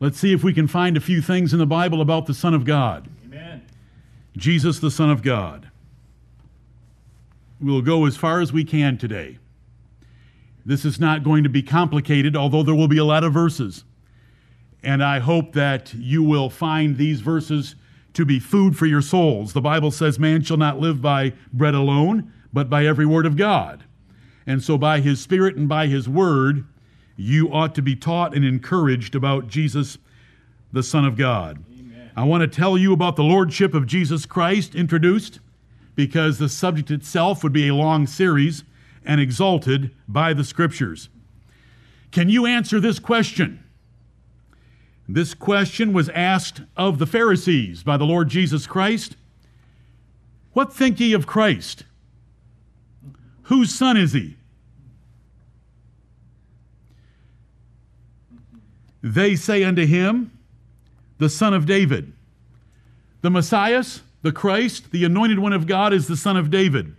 Let's see if we can find a few things in the Bible about the Son of God. Amen. Jesus, the Son of God. We'll go as far as we can today. This is not going to be complicated, although there will be a lot of verses. And I hope that you will find these verses to be food for your souls. The Bible says, Man shall not live by bread alone, but by every word of God. And so, by His Spirit and by His Word, you ought to be taught and encouraged about Jesus, the Son of God. Amen. I want to tell you about the Lordship of Jesus Christ introduced because the subject itself would be a long series and exalted by the Scriptures. Can you answer this question? This question was asked of the Pharisees by the Lord Jesus Christ. What think ye of Christ? Whose son is he? They say unto him, The son of David. The Messiah, the Christ, the anointed one of God, is the son of David.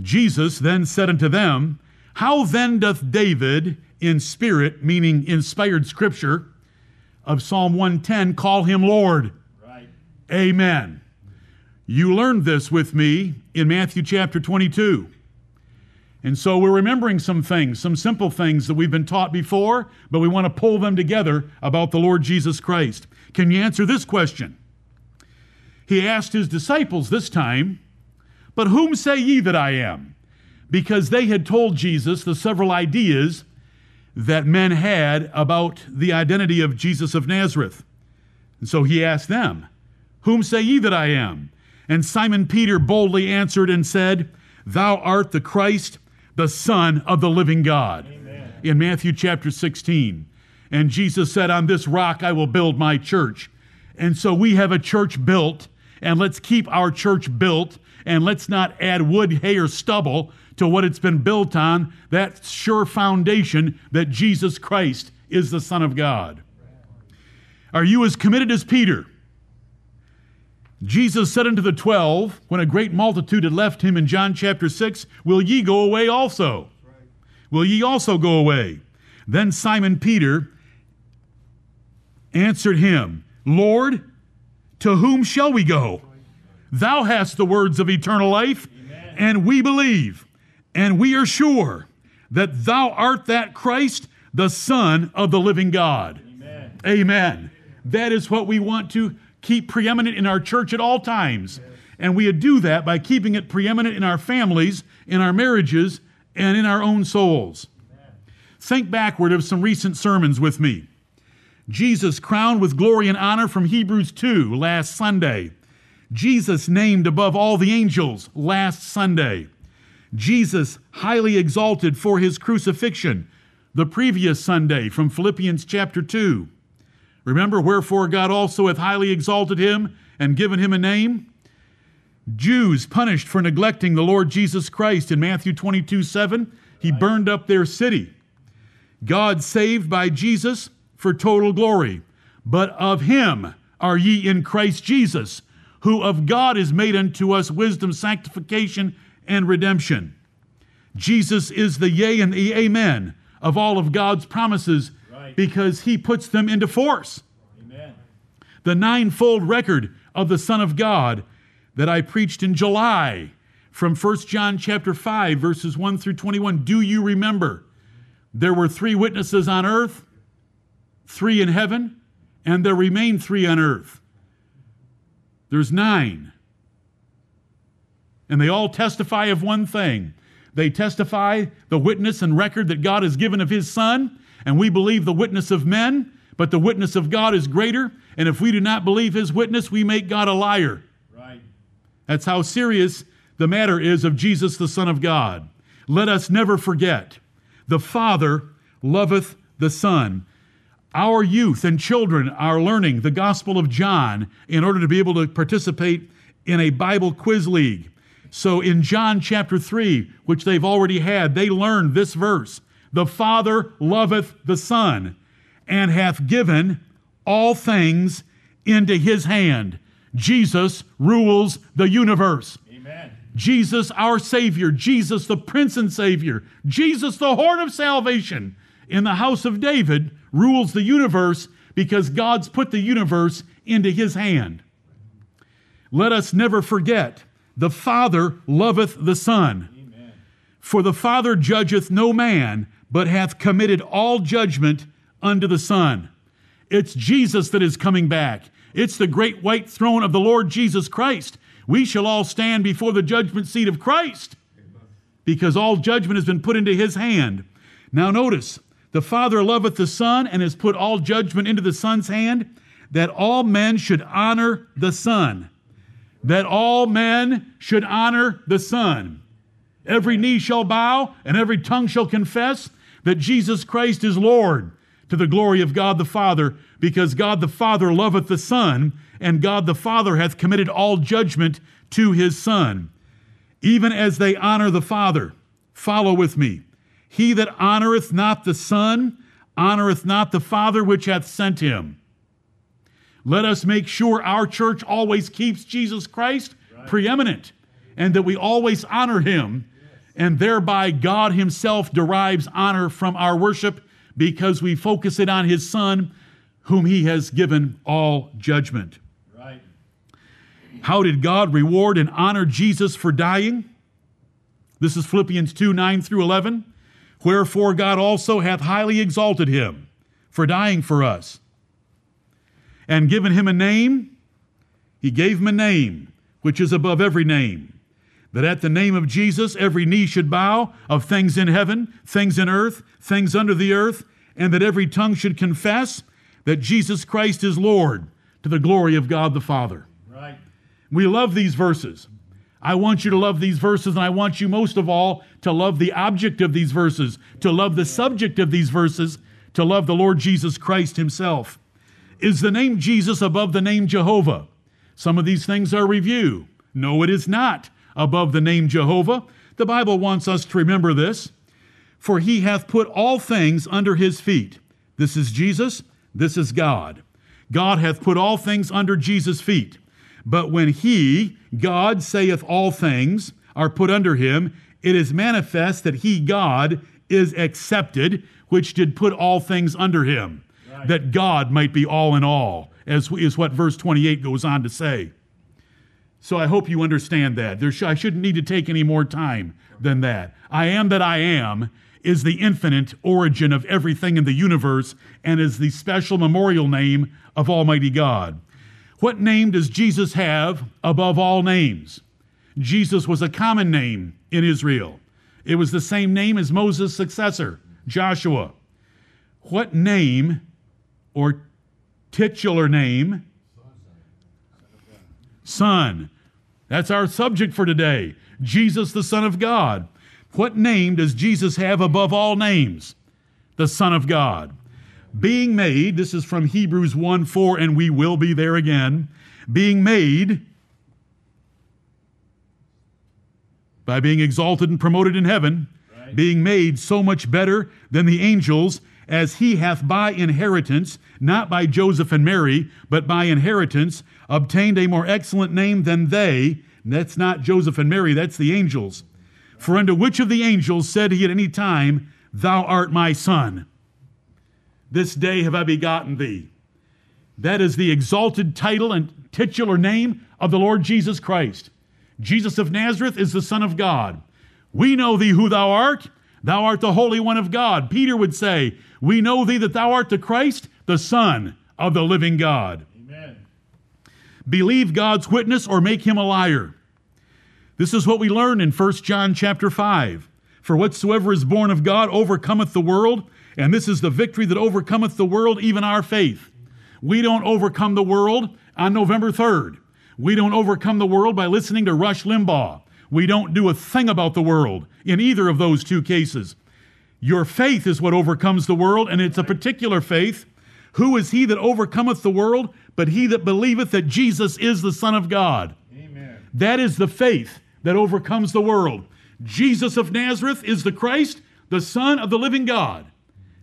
Jesus then said unto them, How then doth David, in spirit, meaning inspired scripture, of Psalm 110, call him Lord? Right. Amen. You learned this with me in Matthew chapter 22. And so we're remembering some things, some simple things that we've been taught before, but we want to pull them together about the Lord Jesus Christ. Can you answer this question? He asked his disciples this time, But whom say ye that I am? Because they had told Jesus the several ideas that men had about the identity of Jesus of Nazareth. And so he asked them, Whom say ye that I am? And Simon Peter boldly answered and said, Thou art the Christ, the Son of the living God. Amen. In Matthew chapter 16. And Jesus said, On this rock I will build my church. And so we have a church built, and let's keep our church built, and let's not add wood, hay, or stubble to what it's been built on, that sure foundation that Jesus Christ is the Son of God. Are you as committed as Peter? Jesus said unto the twelve, when a great multitude had left him in John chapter 6, Will ye go away also? Will ye also go away? Then Simon Peter answered him, Lord, to whom shall we go? Thou hast the words of eternal life, Amen. and we believe, and we are sure that thou art that Christ, the Son of the living God. Amen. Amen. That is what we want to keep preeminent in our church at all times. And we do that by keeping it preeminent in our families, in our marriages, and in our own souls. Think backward of some recent sermons with me. Jesus crowned with glory and honor from Hebrews 2 last Sunday. Jesus named above all the angels last Sunday. Jesus highly exalted for his crucifixion the previous Sunday from Philippians chapter 2. Remember, wherefore God also hath highly exalted him and given him a name? Jews punished for neglecting the Lord Jesus Christ in Matthew 22 7. He burned up their city. God saved by Jesus for total glory. But of him are ye in Christ Jesus, who of God is made unto us wisdom, sanctification, and redemption. Jesus is the yea and the amen of all of God's promises Right. because he puts them into force Amen. the ninefold record of the Son of God that I preached in July from 1 John chapter 5 verses 1 through 21. Do you remember? There were three witnesses on earth, three in heaven, and there remain three on earth. There's nine. And they all testify of one thing. They testify the witness and record that God has given of his Son, and we believe the witness of men, but the witness of God is greater. And if we do not believe his witness, we make God a liar. Right. That's how serious the matter is of Jesus, the Son of God. Let us never forget the Father loveth the Son. Our youth and children are learning the Gospel of John in order to be able to participate in a Bible quiz league. So in John chapter 3, which they've already had, they learned this verse The Father loveth the Son and hath given all things into his hand. Jesus rules the universe. Amen. Jesus, our Savior, Jesus, the Prince and Savior, Jesus, the horn of salvation in the house of David, rules the universe because God's put the universe into his hand. Let us never forget the Father loveth the Son. Amen. For the Father judgeth no man, but hath committed all judgment unto the Son. It's Jesus that is coming back. It's the great white throne of the Lord Jesus Christ. We shall all stand before the judgment seat of Christ because all judgment has been put into his hand. Now, notice the Father loveth the Son and has put all judgment into the Son's hand, that all men should honor the Son. That all men should honor the Son. Every knee shall bow and every tongue shall confess that Jesus Christ is Lord to the glory of God the Father, because God the Father loveth the Son, and God the Father hath committed all judgment to his Son. Even as they honor the Father, follow with me. He that honoreth not the Son honoreth not the Father which hath sent him. Let us make sure our church always keeps Jesus Christ right. preeminent and that we always honor him, and thereby God himself derives honor from our worship because we focus it on his Son, whom he has given all judgment. Right. How did God reward and honor Jesus for dying? This is Philippians 2 9 through 11. Wherefore God also hath highly exalted him for dying for us, and given him a name. He gave him a name which is above every name, that at the name of Jesus every knee should bow of things in heaven, things in earth, things under the earth, and that every tongue should confess that Jesus Christ is Lord to the glory of God the Father. Right. We love these verses. I want you to love these verses, and I want you most of all to love the object of these verses, to love the subject of these verses, to love the Lord Jesus Christ Himself. Is the name Jesus above the name Jehovah? Some of these things are review. No, it is not above the name Jehovah. The Bible wants us to remember this. For he hath put all things under his feet. This is Jesus, this is God. God hath put all things under Jesus' feet. But when he, God, saith all things are put under him, it is manifest that he, God, is accepted, which did put all things under him, right. that God might be all in all, as is what verse 28 goes on to say. So I hope you understand that. There sh- I shouldn't need to take any more time than that. I am that I am is the infinite origin of everything in the universe and is the special memorial name of Almighty God. What name does Jesus have above all names? Jesus was a common name in Israel. It was the same name as Moses' successor, Joshua. What name or titular name? Son. That's our subject for today. Jesus, the Son of God. What name does Jesus have above all names? The Son of God. Being made, this is from Hebrews 1 4, and we will be there again. Being made by being exalted and promoted in heaven, right. being made so much better than the angels, as he hath by inheritance, not by Joseph and Mary, but by inheritance, obtained a more excellent name than they. That's not Joseph and Mary, that's the angels. For unto which of the angels said he at any time, Thou art my son? This day have I begotten thee. That is the exalted title and titular name of the Lord Jesus Christ. Jesus of Nazareth is the Son of God. We know thee who thou art. Thou art the Holy One of God. Peter would say, We know thee that thou art the Christ, the Son of the living God. Believe God's witness or make him a liar. This is what we learn in 1 John chapter 5. For whatsoever is born of God overcometh the world, and this is the victory that overcometh the world, even our faith. We don't overcome the world on November 3rd. We don't overcome the world by listening to Rush Limbaugh. We don't do a thing about the world in either of those two cases. Your faith is what overcomes the world, and it's a particular faith. Who is he that overcometh the world? But he that believeth that Jesus is the Son of God. Amen. That is the faith that overcomes the world. Jesus of Nazareth is the Christ, the Son of the living God,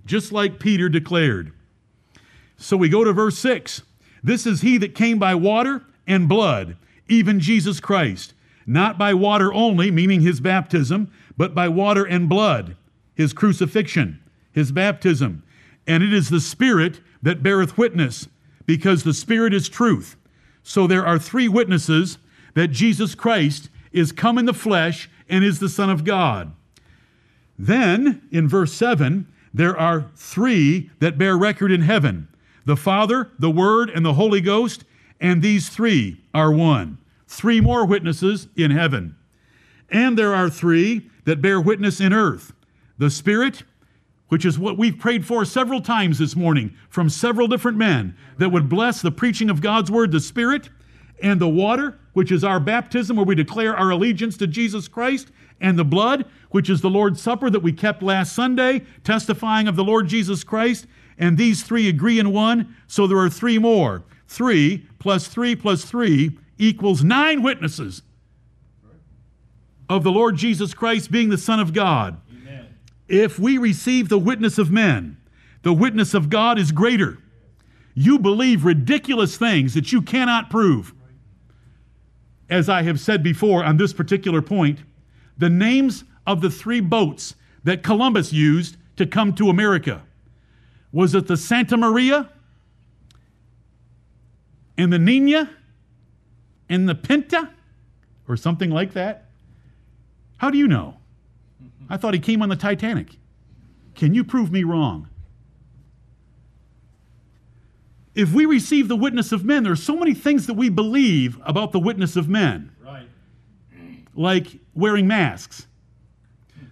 just like Peter declared. So we go to verse 6. This is he that came by water and blood, even Jesus Christ, not by water only, meaning his baptism, but by water and blood, his crucifixion, his baptism. And it is the Spirit that beareth witness, because the Spirit is truth. So there are three witnesses that Jesus Christ is come in the flesh and is the Son of God. Then, in verse 7, there are three that bear record in heaven the Father, the Word, and the Holy Ghost, and these three are one. Three more witnesses in heaven. And there are three that bear witness in earth the Spirit, which is what we've prayed for several times this morning from several different men that would bless the preaching of God's Word, the Spirit, and the water, which is our baptism, where we declare our allegiance to Jesus Christ, and the blood, which is the Lord's Supper that we kept last Sunday, testifying of the Lord Jesus Christ. And these three agree in one, so there are three more. Three plus three plus three equals nine witnesses of the Lord Jesus Christ being the Son of God. If we receive the witness of men, the witness of God is greater. You believe ridiculous things that you cannot prove. As I have said before on this particular point, the names of the three boats that Columbus used to come to America was it the Santa Maria and the Nina and the Pinta or something like that? How do you know? I thought he came on the Titanic. Can you prove me wrong? If we receive the witness of men, there are so many things that we believe about the witness of men. Right. Like wearing masks.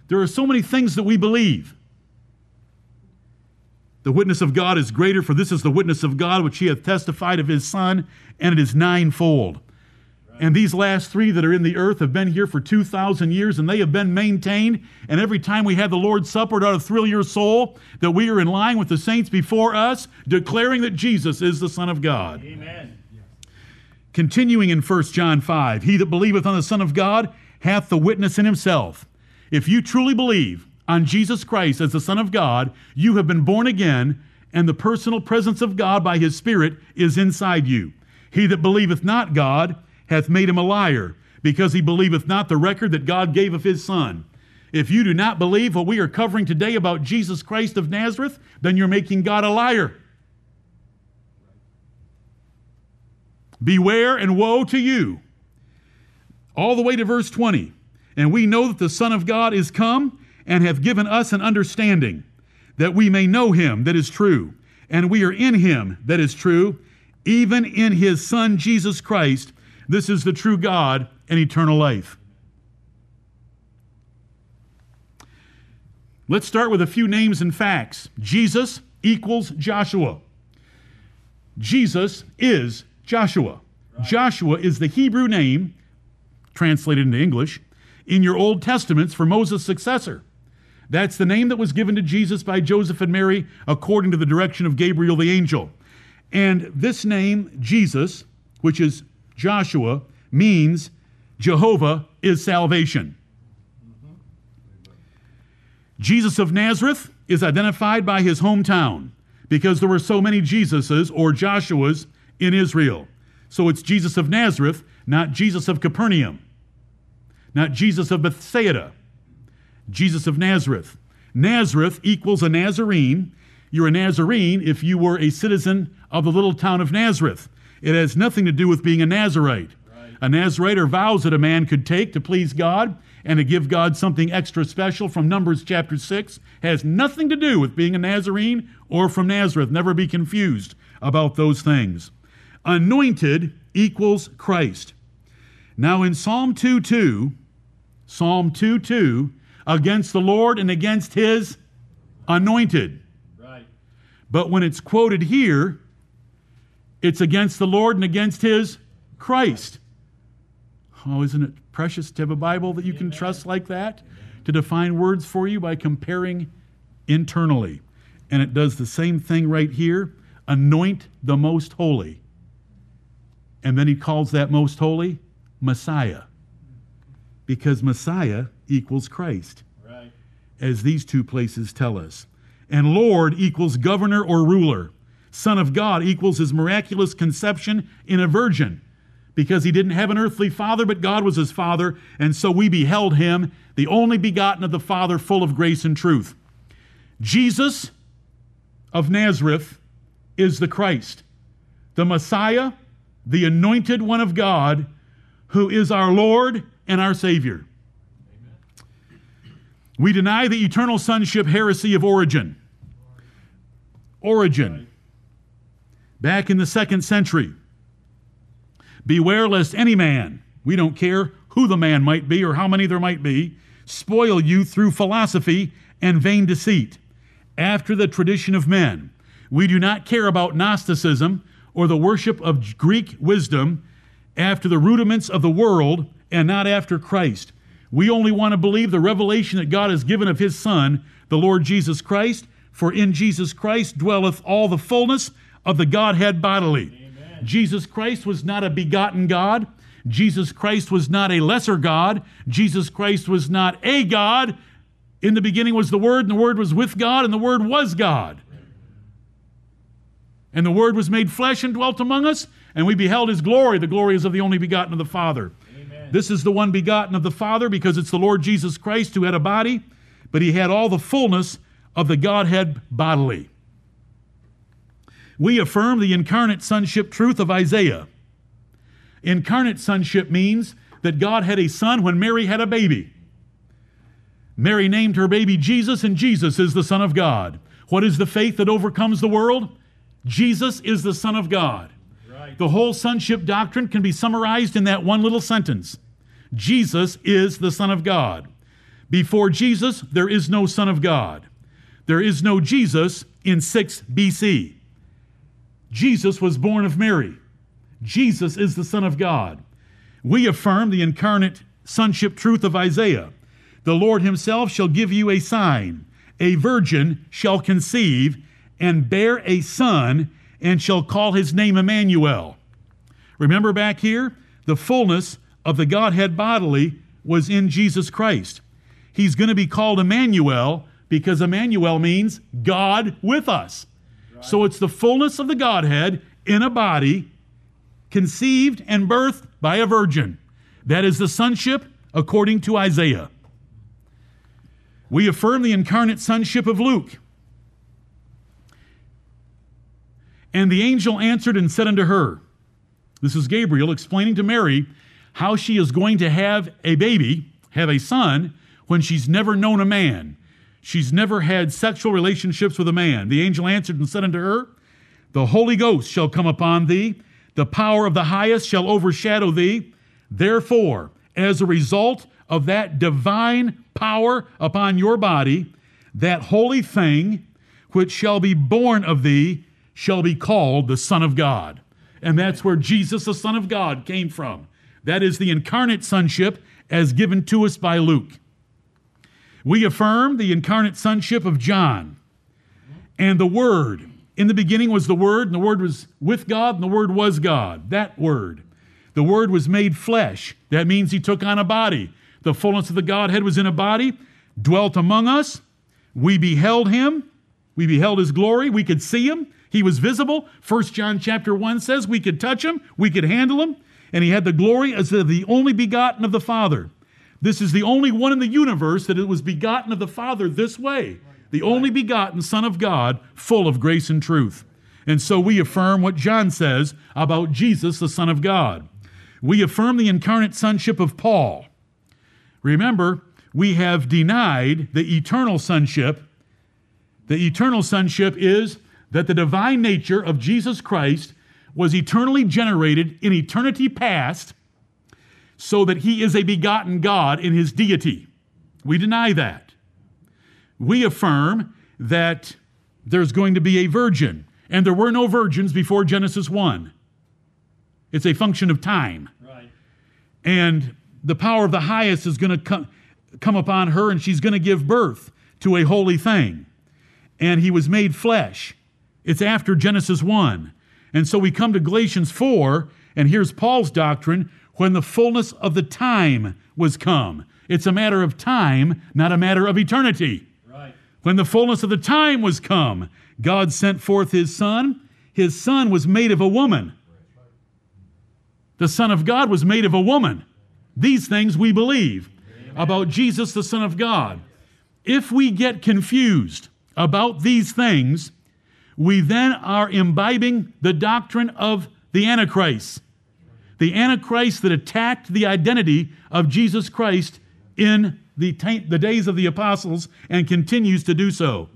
There are so many things that we believe. The witness of God is greater, for this is the witness of God which he hath testified of his Son, and it is ninefold. And these last three that are in the earth have been here for 2,000 years and they have been maintained. And every time we have the Lord's Supper, it ought to thrill your soul that we are in line with the saints before us, declaring that Jesus is the Son of God. Amen. Continuing in 1 John 5 He that believeth on the Son of God hath the witness in himself. If you truly believe on Jesus Christ as the Son of God, you have been born again, and the personal presence of God by his Spirit is inside you. He that believeth not God, hath made him a liar, because he believeth not the record that God gave of his Son. If you do not believe what we are covering today about Jesus Christ of Nazareth, then you're making God a liar. Beware and woe to you. All the way to verse 20. And we know that the Son of God is come and hath given us an understanding, that we may know him that is true. And we are in him that is true, even in his Son Jesus Christ, this is the true God and eternal life. Let's start with a few names and facts. Jesus equals Joshua. Jesus is Joshua. Right. Joshua is the Hebrew name, translated into English, in your Old Testaments for Moses' successor. That's the name that was given to Jesus by Joseph and Mary according to the direction of Gabriel the angel. And this name, Jesus, which is Joshua means Jehovah is salvation. Jesus of Nazareth is identified by his hometown because there were so many Jesuses or Joshuas in Israel. So it's Jesus of Nazareth, not Jesus of Capernaum, not Jesus of Bethsaida, Jesus of Nazareth. Nazareth equals a Nazarene. You're a Nazarene if you were a citizen of the little town of Nazareth. It has nothing to do with being a Nazarite. Right. A Nazarite are vows that a man could take to please God and to give God something extra special from Numbers chapter 6 has nothing to do with being a Nazarene or from Nazareth. Never be confused about those things. Anointed equals Christ. Now in Psalm 2 2, Psalm 2 2, against the Lord and against his anointed. Right. But when it's quoted here, it's against the Lord and against His Christ. Oh, isn't it precious to have a Bible that you can trust like that? To define words for you by comparing internally. And it does the same thing right here anoint the most holy. And then he calls that most holy Messiah. Because Messiah equals Christ. Right. As these two places tell us. And Lord equals governor or ruler. Son of God equals his miraculous conception in a virgin because he didn't have an earthly father, but God was his father, and so we beheld him, the only begotten of the Father, full of grace and truth. Jesus of Nazareth is the Christ, the Messiah, the anointed one of God, who is our Lord and our Savior. We deny the eternal sonship heresy of Origin. Origen, back in the second century. Beware lest any man, we don't care who the man might be or how many there might be, spoil you through philosophy and vain deceit, after the tradition of men. We do not care about Gnosticism or the worship of Greek wisdom after the rudiments of the world and not after Christ. We only want to believe the revelation that God has given of his Son, the Lord Jesus Christ, for in Jesus Christ dwelleth all the fullness of the Godhead bodily. Amen. Jesus Christ was not a begotten God. Jesus Christ was not a lesser God. Jesus Christ was not a God. In the beginning was the Word, and the Word was with God, and the Word was God. And the Word was made flesh and dwelt among us, and we beheld His glory. The glory is of the only begotten of the Father. Amen. This is the one begotten of the Father because it's the Lord Jesus Christ who had a body, but He had all the fullness of the Godhead bodily. We affirm the incarnate sonship truth of Isaiah. Incarnate sonship means that God had a son when Mary had a baby. Mary named her baby Jesus, and Jesus is the Son of God. What is the faith that overcomes the world? Jesus is the Son of God. Right. The whole sonship doctrine can be summarized in that one little sentence Jesus is the Son of God. Before Jesus, there is no Son of God. There is no Jesus in 6 BC. Jesus was born of Mary. Jesus is the Son of God. We affirm the incarnate sonship truth of Isaiah. The Lord himself shall give you a sign. A virgin shall conceive and bear a son and shall call his name Emmanuel. Remember back here? The fullness of the Godhead bodily was in Jesus Christ. He's going to be called Emmanuel because Emmanuel means God with us. So it's the fullness of the Godhead in a body conceived and birthed by a virgin. That is the sonship according to Isaiah. We affirm the incarnate sonship of Luke. And the angel answered and said unto her, This is Gabriel explaining to Mary how she is going to have a baby, have a son, when she's never known a man. She's never had sexual relationships with a man. The angel answered and said unto her, The Holy Ghost shall come upon thee the power of the highest shall overshadow thee. Therefore, as a result of that divine power upon your body, that holy thing which shall be born of thee shall be called the Son of God. And that's where Jesus, the Son of God, came from. That is the incarnate sonship as given to us by Luke. We affirm the incarnate sonship of John and the Word in the beginning was the Word, and the Word was with God, and the Word was God. That Word. The Word was made flesh. That means He took on a body. The fullness of the Godhead was in a body, dwelt among us. We beheld Him. We beheld His glory. We could see Him. He was visible. First John chapter 1 says we could touch Him, we could handle Him, and He had the glory as the only begotten of the Father. This is the only one in the universe that it was begotten of the Father this way the only begotten Son of God, full of grace and truth. And so we affirm what John says about Jesus, the Son of God. We affirm the incarnate sonship of Paul. Remember, we have denied the eternal sonship. The eternal sonship is that the divine nature of Jesus Christ was eternally generated in eternity past so that he is a begotten God in his deity. We deny that we affirm that there's going to be a virgin, and there were no virgins before Genesis 1. It's a function of time. Right. And the power of the highest is going to come, come upon her, and she's going to give birth to a holy thing. And he was made flesh. It's after Genesis 1. And so we come to Galatians 4, and here's Paul's doctrine when the fullness of the time was come. It's a matter of time, not a matter of eternity. When the fullness of the time was come, God sent forth his Son. His Son was made of a woman. The Son of God was made of a woman. These things we believe Amen. about Jesus, the Son of God. If we get confused about these things, we then are imbibing the doctrine of the Antichrist. The Antichrist that attacked the identity of Jesus Christ in the, t- the days of the apostles and continues to do so.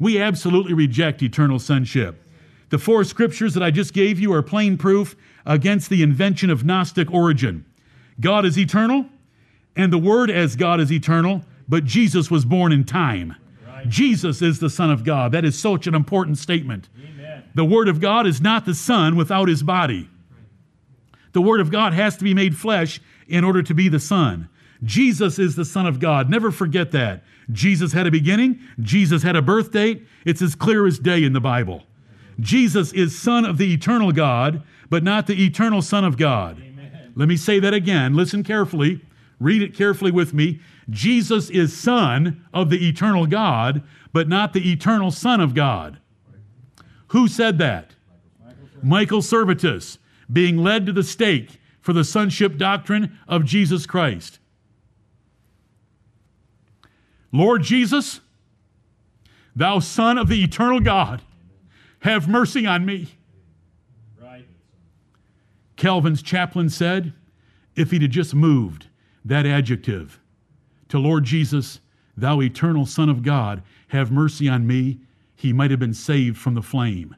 We absolutely reject eternal sonship. The four scriptures that I just gave you are plain proof against the invention of Gnostic origin. God is eternal, and the Word as God is eternal, but Jesus was born in time. Right. Jesus is the Son of God. That is such an important statement. Amen. The Word of God is not the Son without his body. The Word of God has to be made flesh in order to be the Son. Jesus is the Son of God. Never forget that. Jesus had a beginning, Jesus had a birth date. It's as clear as day in the Bible. Jesus is Son of the eternal God, but not the eternal Son of God. Amen. Let me say that again. Listen carefully. Read it carefully with me. Jesus is Son of the eternal God, but not the eternal Son of God. Who said that? Michael Servetus, being led to the stake for the sonship doctrine of Jesus Christ. Lord Jesus, thou Son of the eternal God, have mercy on me. Right. Calvin's chaplain said, if he'd just moved that adjective to Lord Jesus, thou eternal Son of God, have mercy on me, he might have been saved from the flame.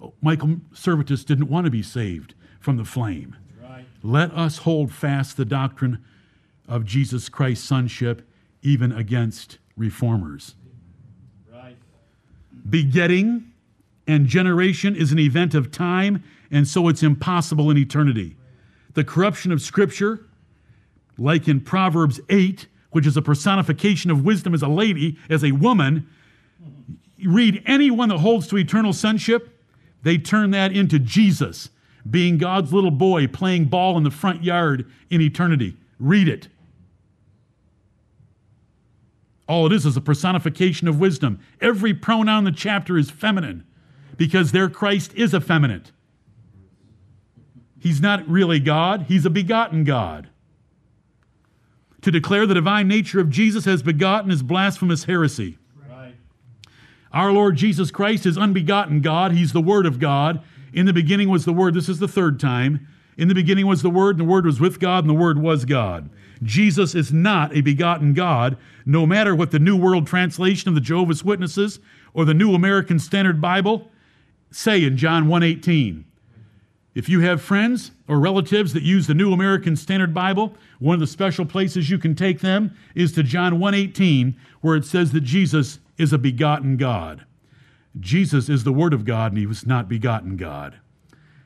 Oh, Michael Servetus didn't want to be saved from the flame. Right. Let us hold fast the doctrine of Jesus Christ's sonship even against reformers. Right. Begetting and generation is an event of time, and so it's impossible in eternity. The corruption of Scripture, like in Proverbs 8, which is a personification of wisdom as a lady, as a woman, read anyone that holds to eternal sonship, they turn that into Jesus being God's little boy playing ball in the front yard in eternity. Read it. All it is is a personification of wisdom. Every pronoun in the chapter is feminine because their Christ is effeminate. He's not really God, he's a begotten God. To declare the divine nature of Jesus as begotten is blasphemous heresy. Right. Our Lord Jesus Christ is unbegotten God. He's the Word of God. In the beginning was the Word. This is the third time. In the beginning was the Word, and the Word was with God, and the Word was God. Jesus is not a begotten God, no matter what the New World Translation of the Jehovah's Witnesses or the New American Standard Bible say in John 1:18. If you have friends or relatives that use the New American Standard Bible, one of the special places you can take them is to John 1:18 where it says that Jesus is a begotten God. Jesus is the word of God and he was not begotten God.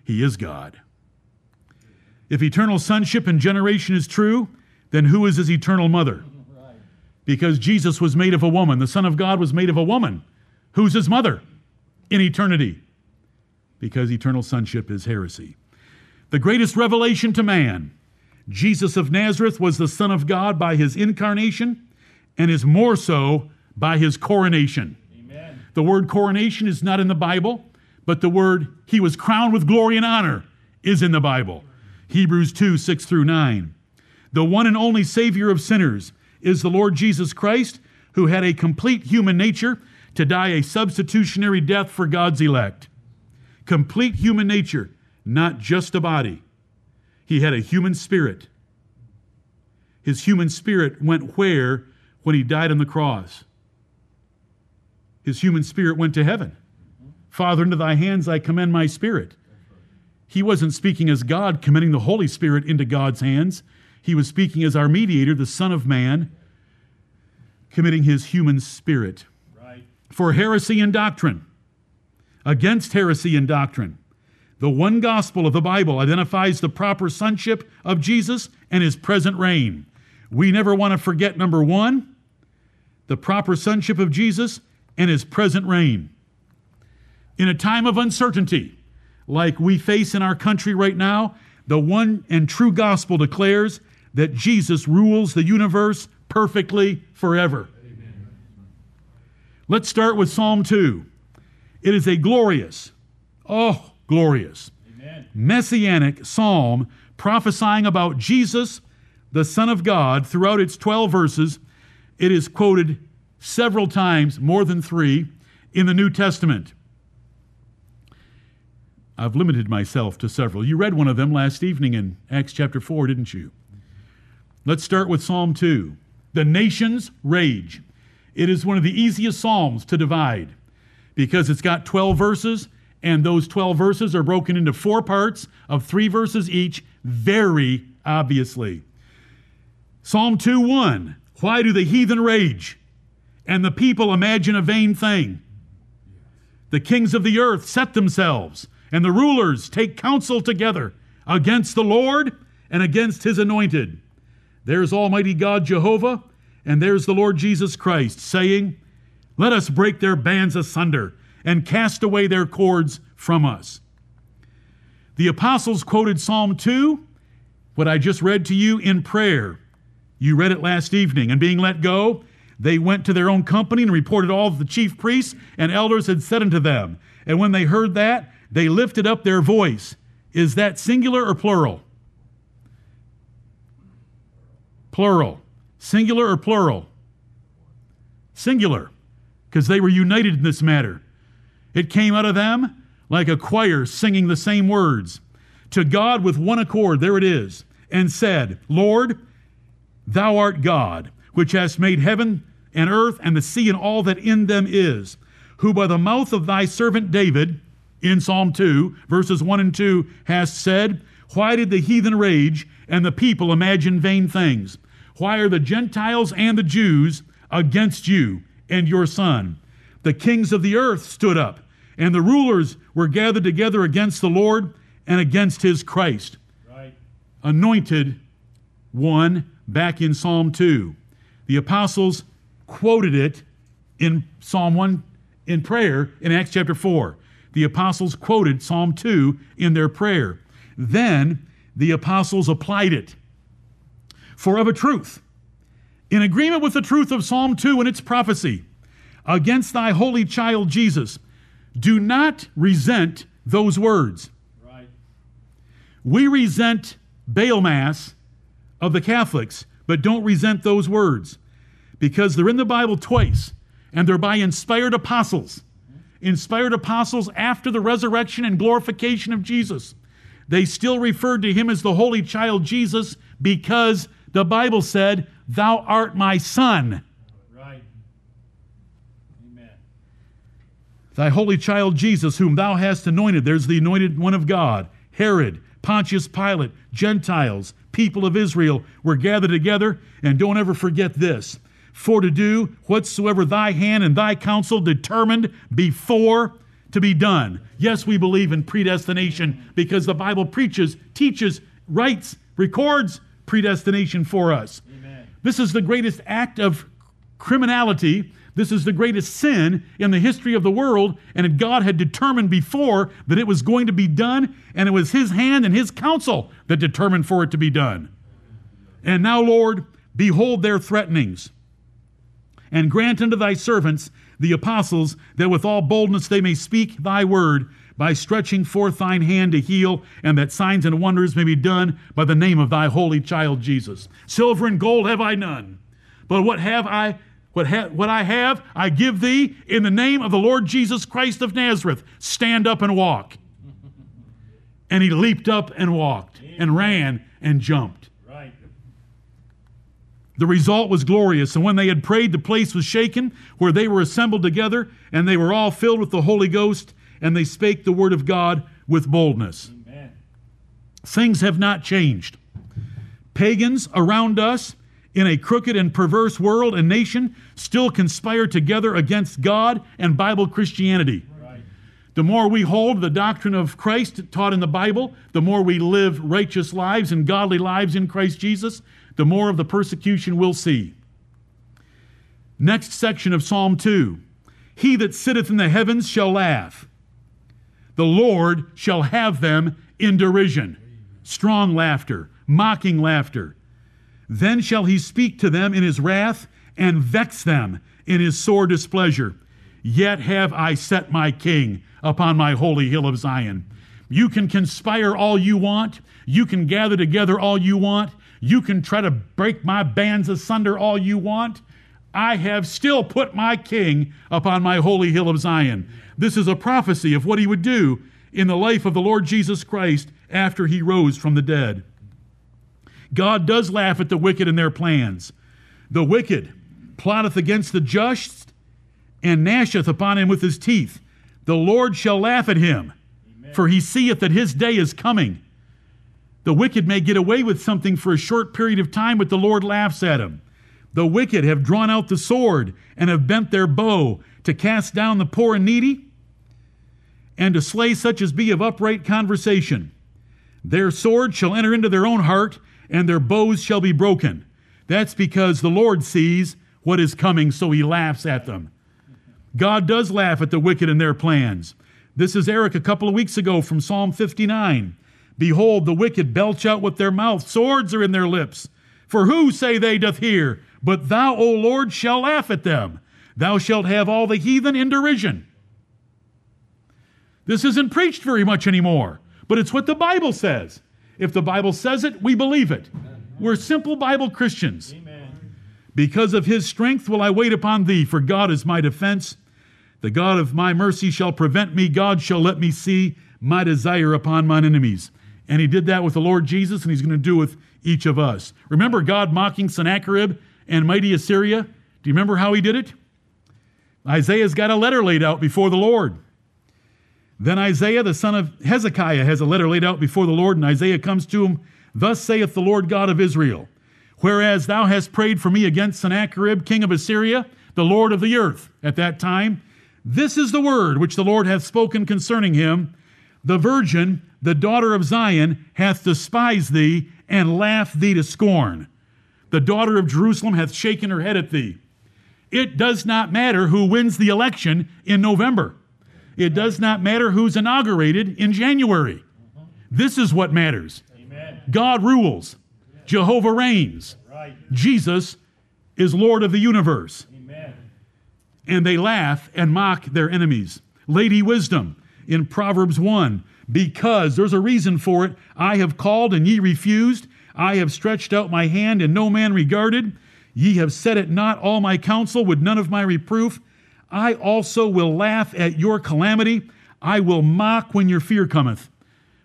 He is God. If eternal sonship and generation is true, then who is his eternal mother? Because Jesus was made of a woman. The Son of God was made of a woman. Who's his mother in eternity? Because eternal sonship is heresy. The greatest revelation to man Jesus of Nazareth was the Son of God by his incarnation and is more so by his coronation. The word coronation is not in the Bible, but the word he was crowned with glory and honor is in the Bible. Hebrews 2 6 through 9. The one and only Savior of sinners is the Lord Jesus Christ, who had a complete human nature to die a substitutionary death for God's elect. Complete human nature, not just a body. He had a human spirit. His human spirit went where when he died on the cross? His human spirit went to heaven. Father, into thy hands I commend my spirit. He wasn't speaking as God, commending the Holy Spirit into God's hands. He was speaking as our mediator, the Son of Man, committing his human spirit. Right. For heresy and doctrine, against heresy and doctrine. The one gospel of the Bible identifies the proper sonship of Jesus and his present reign. We never want to forget number one, the proper sonship of Jesus and his present reign. In a time of uncertainty, like we face in our country right now, the one and true gospel declares that Jesus rules the universe perfectly forever. Amen. Let's start with Psalm 2. It is a glorious, oh, glorious, Amen. messianic psalm prophesying about Jesus, the Son of God, throughout its 12 verses. It is quoted several times, more than three, in the New Testament. I've limited myself to several. You read one of them last evening in Acts chapter 4, didn't you? Let's start with Psalm 2. The nations rage. It is one of the easiest psalms to divide because it's got 12 verses, and those 12 verses are broken into four parts of three verses each, very obviously. Psalm 2 1 Why do the heathen rage and the people imagine a vain thing? The kings of the earth set themselves, and the rulers take counsel together against the Lord and against his anointed. There's Almighty God Jehovah, and there's the Lord Jesus Christ, saying, Let us break their bands asunder and cast away their cords from us. The apostles quoted Psalm 2, what I just read to you, in prayer. You read it last evening. And being let go, they went to their own company and reported all that the chief priests and elders had said unto them. And when they heard that, they lifted up their voice. Is that singular or plural? Plural. Singular or plural? Singular, because they were united in this matter. It came out of them like a choir singing the same words to God with one accord. There it is. And said, Lord, thou art God, which hast made heaven and earth and the sea and all that in them is, who by the mouth of thy servant David, in Psalm 2, verses 1 and 2, hast said, Why did the heathen rage and the people imagine vain things? Why are the Gentiles and the Jews against you and your Son? The kings of the earth stood up, and the rulers were gathered together against the Lord and against his Christ. Right. Anointed one back in Psalm 2. The apostles quoted it in Psalm 1 in prayer in Acts chapter 4. The apostles quoted Psalm 2 in their prayer. Then the apostles applied it. For of a truth, in agreement with the truth of Psalm 2 and its prophecy, against thy holy child Jesus, do not resent those words. Right. We resent Baal Mass of the Catholics, but don't resent those words because they're in the Bible twice and they're by inspired apostles. Inspired apostles after the resurrection and glorification of Jesus. They still referred to him as the Holy Child Jesus because the Bible said, Thou art my son. Right. Amen. Thy holy child Jesus, whom thou hast anointed. There's the anointed one of God. Herod, Pontius Pilate, Gentiles, people of Israel were gathered together. And don't ever forget this for to do whatsoever thy hand and thy counsel determined before to be done. Yes, we believe in predestination because the Bible preaches, teaches, writes, records predestination for us. Amen. This is the greatest act of criminality. This is the greatest sin in the history of the world, and God had determined before that it was going to be done, and it was His hand and His counsel that determined for it to be done. And now, Lord, behold their threatenings and grant unto thy servants, the apostles, that with all boldness they may speak thy word by stretching forth thine hand to heal, and that signs and wonders may be done by the name of thy holy child Jesus. Silver and gold have I none, but what have I? What, ha- what I have, I give thee in the name of the Lord Jesus Christ of Nazareth. Stand up and walk. And he leaped up and walked, and ran and jumped. The result was glorious. And when they had prayed, the place was shaken where they were assembled together, and they were all filled with the Holy Ghost, and they spake the word of God with boldness. Amen. Things have not changed. Pagans around us in a crooked and perverse world and nation still conspire together against God and Bible Christianity. The more we hold the doctrine of Christ taught in the Bible, the more we live righteous lives and godly lives in Christ Jesus, the more of the persecution we'll see. Next section of Psalm 2 He that sitteth in the heavens shall laugh. The Lord shall have them in derision. Strong laughter, mocking laughter. Then shall he speak to them in his wrath and vex them in his sore displeasure. Yet have I set my king upon my holy hill of Zion. You can conspire all you want. You can gather together all you want. You can try to break my bands asunder all you want. I have still put my king upon my holy hill of Zion. This is a prophecy of what he would do in the life of the Lord Jesus Christ after he rose from the dead. God does laugh at the wicked and their plans. The wicked plotteth against the just and gnasheth upon him with his teeth. The Lord shall laugh at him, Amen. for he seeth that his day is coming. The wicked may get away with something for a short period of time, but the Lord laughs at him. The wicked have drawn out the sword and have bent their bow to cast down the poor and needy and to slay such as be of upright conversation. Their sword shall enter into their own heart, and their bows shall be broken. That's because the Lord sees what is coming, so he laughs at them. God does laugh at the wicked and their plans. This is Eric a couple of weeks ago from Psalm 59. Behold, the wicked belch out with their mouth, swords are in their lips. For who, say they, doth hear? But thou, O Lord, shall laugh at them. Thou shalt have all the heathen in derision. This isn't preached very much anymore, but it's what the Bible says. If the Bible says it, we believe it. We're simple Bible Christians. Amen. Because of his strength will I wait upon thee, for God is my defense. The God of my mercy shall prevent me. God shall let me see my desire upon mine enemies. And he did that with the Lord Jesus, and he's going to do with each of us. Remember God mocking Sennacherib and mighty Assyria? Do you remember how he did it? Isaiah's got a letter laid out before the Lord. Then Isaiah, the son of Hezekiah, has a letter laid out before the Lord, and Isaiah comes to him Thus saith the Lord God of Israel Whereas thou hast prayed for me against Sennacherib, king of Assyria, the Lord of the earth, at that time, this is the word which the Lord hath spoken concerning him. The virgin, the daughter of Zion, hath despised thee and laughed thee to scorn. The daughter of Jerusalem hath shaken her head at thee. It does not matter who wins the election in November. It does not matter who's inaugurated in January. This is what matters. God rules. Jehovah reigns. Jesus is Lord of the universe. And they laugh and mock their enemies. Lady Wisdom in Proverbs 1 because there's a reason for it. I have called and ye refused. I have stretched out my hand and no man regarded. Ye have set it not all my counsel with none of my reproof. I also will laugh at your calamity. I will mock when your fear cometh.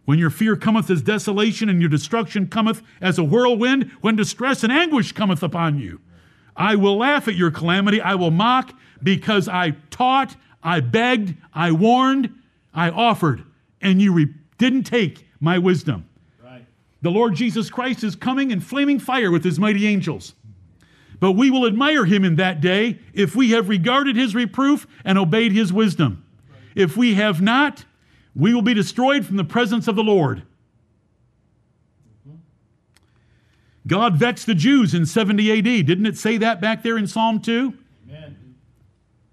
When your fear cometh as desolation and your destruction cometh as a whirlwind, when distress and anguish cometh upon you. I will laugh at your calamity. I will mock because I taught, I begged, I warned, I offered, and you re- didn't take my wisdom. Right. The Lord Jesus Christ is coming in flaming fire with his mighty angels. But we will admire him in that day if we have regarded his reproof and obeyed his wisdom. If we have not, we will be destroyed from the presence of the Lord. Mm-hmm. God vexed the Jews in 70 AD. Didn't it say that back there in Psalm 2? Amen.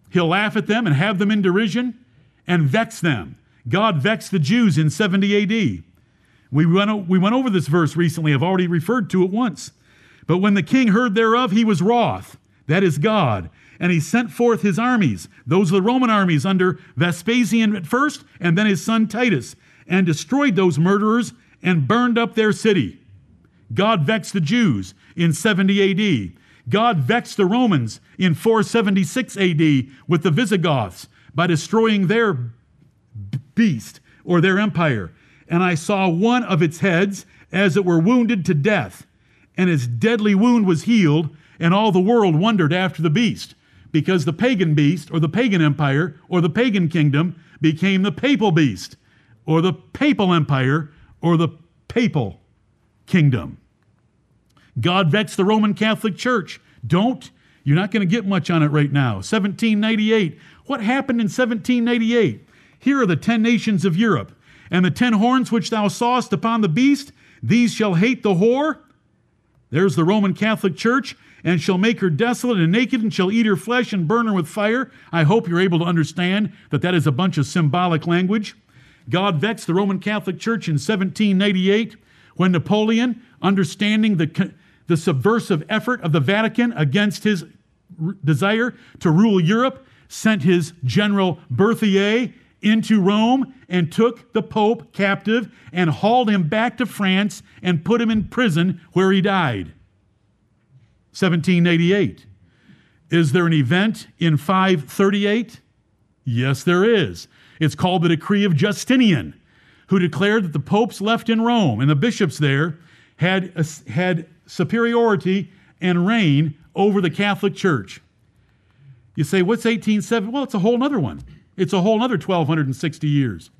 He'll laugh at them and have them in derision and vex them. God vexed the Jews in 70 AD. We went, we went over this verse recently. I've already referred to it once. But when the king heard thereof, he was wroth. That is God. And he sent forth his armies. Those are the Roman armies under Vespasian at first, and then his son Titus, and destroyed those murderers and burned up their city. God vexed the Jews in 70 AD. God vexed the Romans in 476 AD with the Visigoths by destroying their beast or their empire. And I saw one of its heads as it were wounded to death and its deadly wound was healed, and all the world wondered after the beast, because the pagan beast, or the pagan empire, or the pagan kingdom became the papal beast, or the papal empire, or the papal kingdom. God vexed the Roman Catholic Church. Don't. You're not going to get much on it right now. 1798. What happened in 1798? Here are the ten nations of Europe. And the ten horns which thou sawest upon the beast, these shall hate the whore, there's the Roman Catholic Church, and shall make her desolate and naked, and shall eat her flesh and burn her with fire. I hope you're able to understand that that is a bunch of symbolic language. God vexed the Roman Catholic Church in 1798 when Napoleon, understanding the, the subversive effort of the Vatican against his desire to rule Europe, sent his general Berthier into Rome and took the Pope captive and hauled him back to France and put him in prison where he died. 1788. Is there an event in 538? Yes, there is. It's called the Decree of Justinian. who declared that the popes left in Rome and the bishops there had, had superiority and reign over the Catholic Church. You say, what's 1870? Well, it's a whole other one. It's a whole other 1260 years.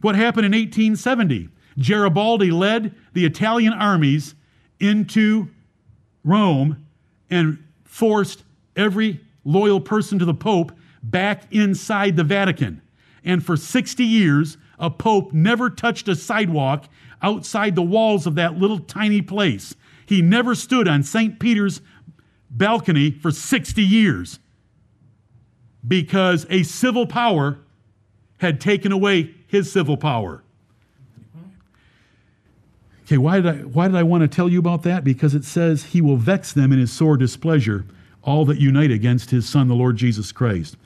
What happened in 1870? Garibaldi led the Italian armies into Rome and forced every loyal person to the Pope back inside the Vatican. And for 60 years, a Pope never touched a sidewalk outside the walls of that little tiny place. He never stood on St. Peter's balcony for 60 years because a civil power had taken away his civil power. Okay, why did I why did I want to tell you about that? Because it says he will vex them in his sore displeasure, all that unite against his son the Lord Jesus Christ.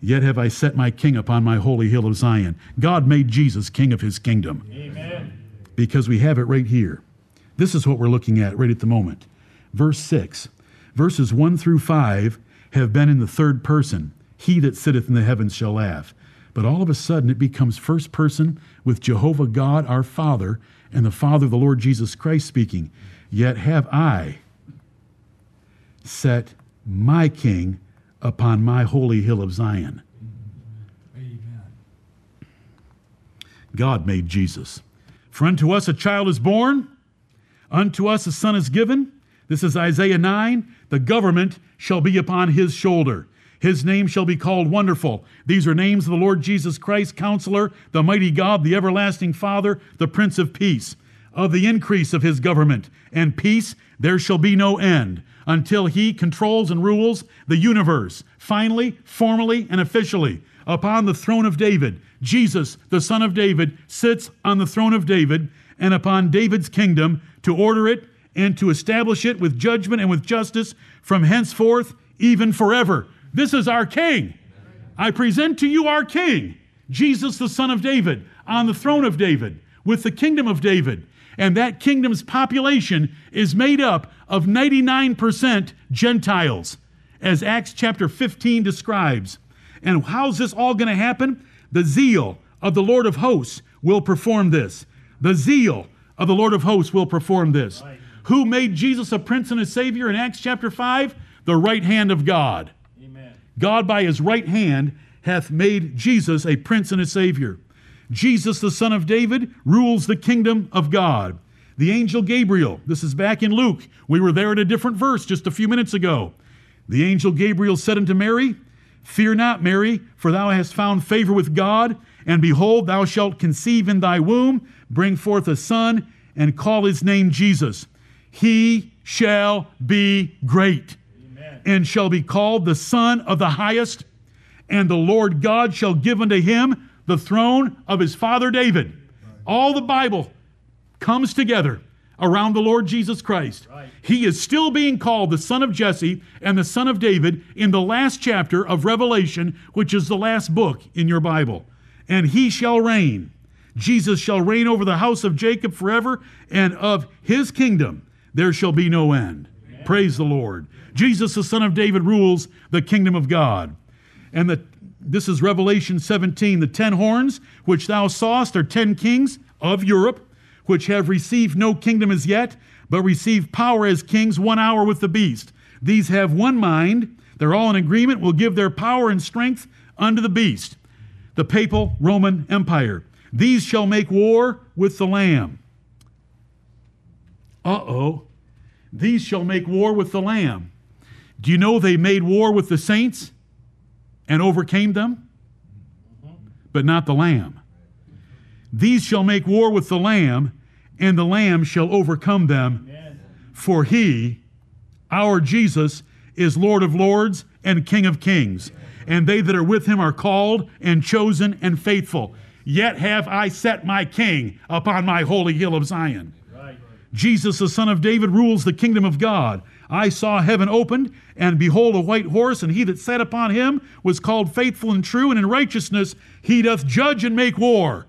Yet have I set my king upon my holy hill of Zion. God made Jesus king of his kingdom. Amen. Because we have it right here. This is what we're looking at right at the moment. Verse 6. Verses 1 through 5 have been in the third person. He that sitteth in the heavens shall laugh. But all of a sudden it becomes first person with Jehovah God our Father and the Father, of the Lord Jesus Christ, speaking. Yet have I set my king upon my holy hill of Zion. Amen. God made Jesus. For unto us a child is born, unto us a son is given. This is Isaiah 9. The government shall be upon his shoulder. His name shall be called Wonderful. These are names of the Lord Jesus Christ, Counselor, the Mighty God, the Everlasting Father, the Prince of Peace. Of the increase of his government and peace there shall be no end until he controls and rules the universe, finally, formally, and officially. Upon the throne of David, Jesus, the Son of David, sits on the throne of David and upon David's kingdom to order it and to establish it with judgment and with justice from henceforth, even forever. This is our King. I present to you our King, Jesus, the Son of David, on the throne of David, with the kingdom of David. And that kingdom's population is made up of 99% Gentiles, as Acts chapter 15 describes. And how's this all going to happen? The zeal of the Lord of hosts will perform this. The zeal of the Lord of hosts will perform this. Right. Who made Jesus a prince and a savior in Acts chapter 5? The right hand of God. Amen. God by his right hand hath made Jesus a prince and a savior. Jesus, the son of David, rules the kingdom of God. The angel Gabriel, this is back in Luke. We were there at a different verse just a few minutes ago. The angel Gabriel said unto Mary, Fear not, Mary, for thou hast found favor with God, and behold, thou shalt conceive in thy womb, bring forth a son, and call his name Jesus. He shall be great and shall be called the Son of the Highest, and the Lord God shall give unto him the throne of his father David. All the Bible comes together around the Lord Jesus Christ. Right. He is still being called the son of Jesse and the son of David in the last chapter of Revelation, which is the last book in your Bible. And he shall reign. Jesus shall reign over the house of Jacob forever, and of his kingdom there shall be no end. Amen. Praise the Lord. Jesus, the Son of David, rules the kingdom of God. And the, this is Revelation 17. The ten horns which thou sawest are ten kings of Europe, which have received no kingdom as yet, but receive power as kings one hour with the beast. These have one mind. They're all in agreement, will give their power and strength unto the beast, the papal Roman Empire. These shall make war with the Lamb. Uh oh. These shall make war with the Lamb. Do you know they made war with the saints and overcame them? But not the Lamb. These shall make war with the Lamb, and the Lamb shall overcome them. For he, our Jesus, is Lord of lords and King of kings. And they that are with him are called and chosen and faithful. Yet have I set my king upon my holy hill of Zion. Jesus, the Son of David, rules the kingdom of God. I saw heaven opened, and behold, a white horse, and he that sat upon him was called faithful and true, and in righteousness he doth judge and make war.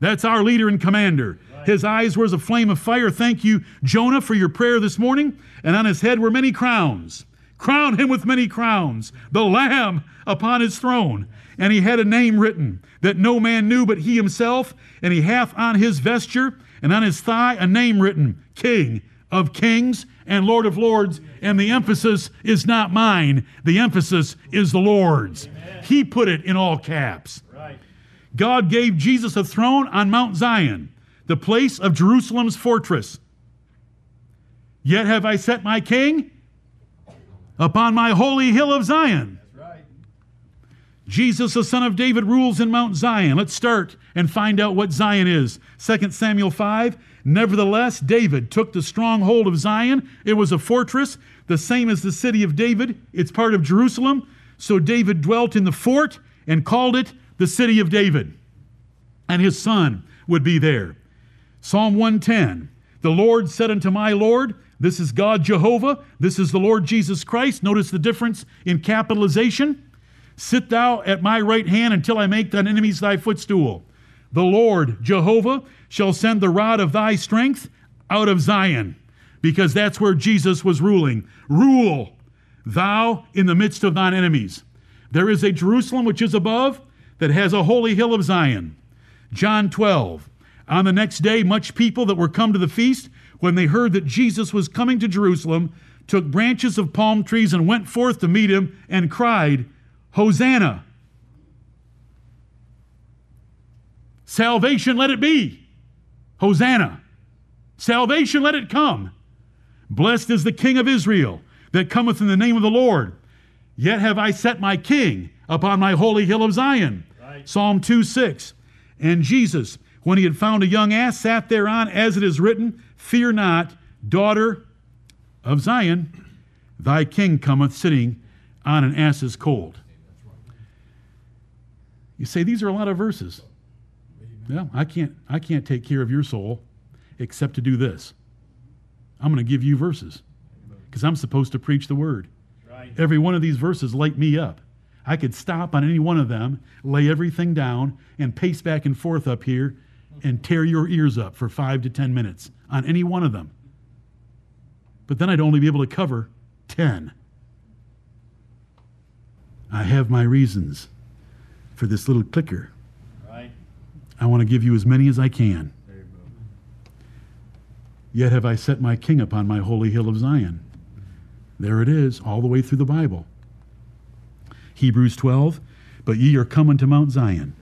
That's our leader and commander. His eyes were as a flame of fire. Thank you, Jonah, for your prayer this morning. And on his head were many crowns crown him with many crowns, the Lamb upon his throne. And he had a name written that no man knew but he himself, and he hath on his vesture and on his thigh a name written, King of kings and Lord of lords. And the emphasis is not mine, the emphasis is the Lord's. Amen. He put it in all caps. God gave Jesus a throne on Mount Zion, the place of Jerusalem's fortress. Yet have I set my king upon my holy hill of Zion. Right. Jesus, the son of David, rules in Mount Zion. Let's start and find out what Zion is. 2 Samuel 5. Nevertheless, David took the stronghold of Zion. It was a fortress, the same as the city of David. It's part of Jerusalem. So David dwelt in the fort and called it the city of David. And his son would be there. Psalm 110 The Lord said unto my Lord, This is God Jehovah, this is the Lord Jesus Christ. Notice the difference in capitalization. Sit thou at my right hand until I make thine enemies thy footstool. The Lord Jehovah shall send the rod of thy strength out of Zion, because that's where Jesus was ruling. Rule thou in the midst of thine enemies. There is a Jerusalem which is above that has a holy hill of Zion. John 12. On the next day, much people that were come to the feast, when they heard that Jesus was coming to Jerusalem, took branches of palm trees and went forth to meet him and cried, Hosanna! Salvation let it be. Hosanna. Salvation let it come. Blessed is the King of Israel that cometh in the name of the Lord. Yet have I set my king upon my holy hill of Zion. Right. Psalm 2 6. And Jesus, when he had found a young ass, sat thereon, as it is written, Fear not, daughter of Zion, thy king cometh sitting on an ass's colt. You say these are a lot of verses. Well, I can't, I can't take care of your soul except to do this. I'm going to give you verses because I'm supposed to preach the word. Right. Every one of these verses light me up. I could stop on any one of them, lay everything down, and pace back and forth up here and tear your ears up for five to ten minutes on any one of them. But then I'd only be able to cover 10. I have my reasons for this little clicker. I want to give you as many as I can. Yet have I set my king upon my holy hill of Zion. There it is, all the way through the Bible. Hebrews 12, but ye are come unto Mount Zion,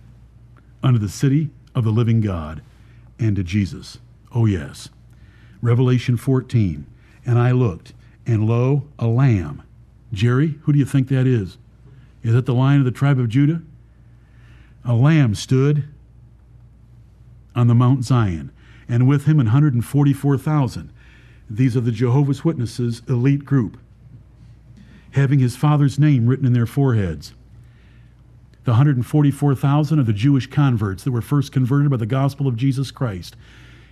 unto the city of the living God, and to Jesus. Oh, yes. Revelation 14, and I looked, and lo, a lamb. Jerry, who do you think that is? Is that the lion of the tribe of Judah? A lamb stood on the Mount Zion, and with him 144,000. These are the Jehovah's Witnesses elite group, having his father's name written in their foreheads. The 144,000 are the Jewish converts that were first converted by the gospel of Jesus Christ.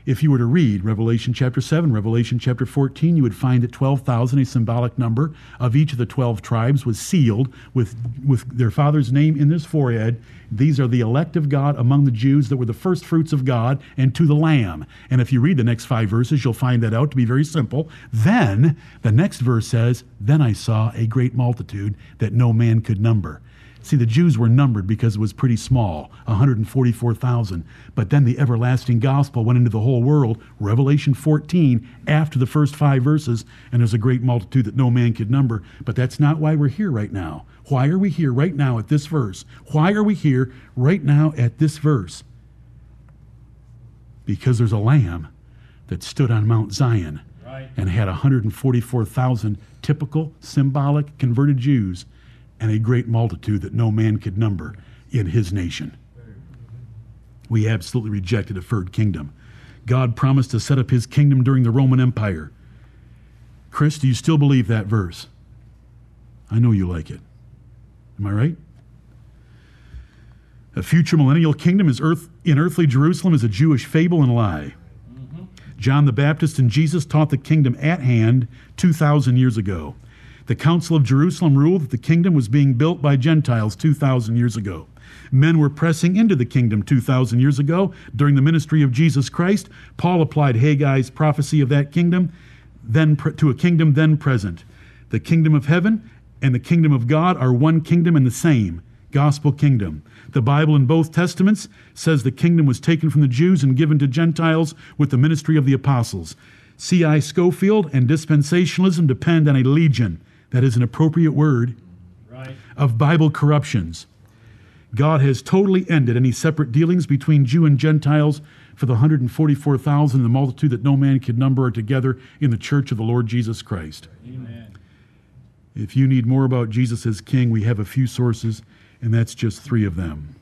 If you were to read Revelation chapter 7, Revelation chapter 14, you would find that 12,000, a symbolic number of each of the 12 tribes, was sealed with, with their father's name in his forehead. These are the elect of God among the Jews that were the first fruits of God and to the Lamb. And if you read the next five verses, you'll find that out to be very simple. Then, the next verse says, Then I saw a great multitude that no man could number See, the Jews were numbered because it was pretty small, 144,000. But then the everlasting gospel went into the whole world, Revelation 14, after the first five verses, and there's a great multitude that no man could number. But that's not why we're here right now. Why are we here right now at this verse? Why are we here right now at this verse? Because there's a lamb that stood on Mount Zion right. and had 144,000 typical, symbolic, converted Jews and a great multitude that no man could number in his nation. We absolutely rejected a third kingdom. God promised to set up his kingdom during the Roman Empire. Chris, do you still believe that verse? I know you like it. Am I right? A future millennial kingdom is earth, in earthly Jerusalem is a Jewish fable and lie. Mm-hmm. John the Baptist and Jesus taught the kingdom at hand 2,000 years ago. The Council of Jerusalem ruled that the kingdom was being built by Gentiles 2,000 years ago. Men were pressing into the kingdom 2,000 years ago during the ministry of Jesus Christ. Paul applied Haggai's prophecy of that kingdom then to a kingdom then present. The kingdom of heaven and the kingdom of God are one kingdom and the same gospel kingdom. The Bible in both testaments says the kingdom was taken from the Jews and given to Gentiles with the ministry of the apostles. C.I. Scofield and dispensationalism depend on a legion, that is an appropriate word, Right. of Bible corruptions. God has totally ended any separate dealings between Jew and Gentiles for the 144,000, the multitude that no man could number, are together in the church of the Lord Jesus Christ. Amen. If you need more about Jesus as King, we have a few sources, and that's just three of them.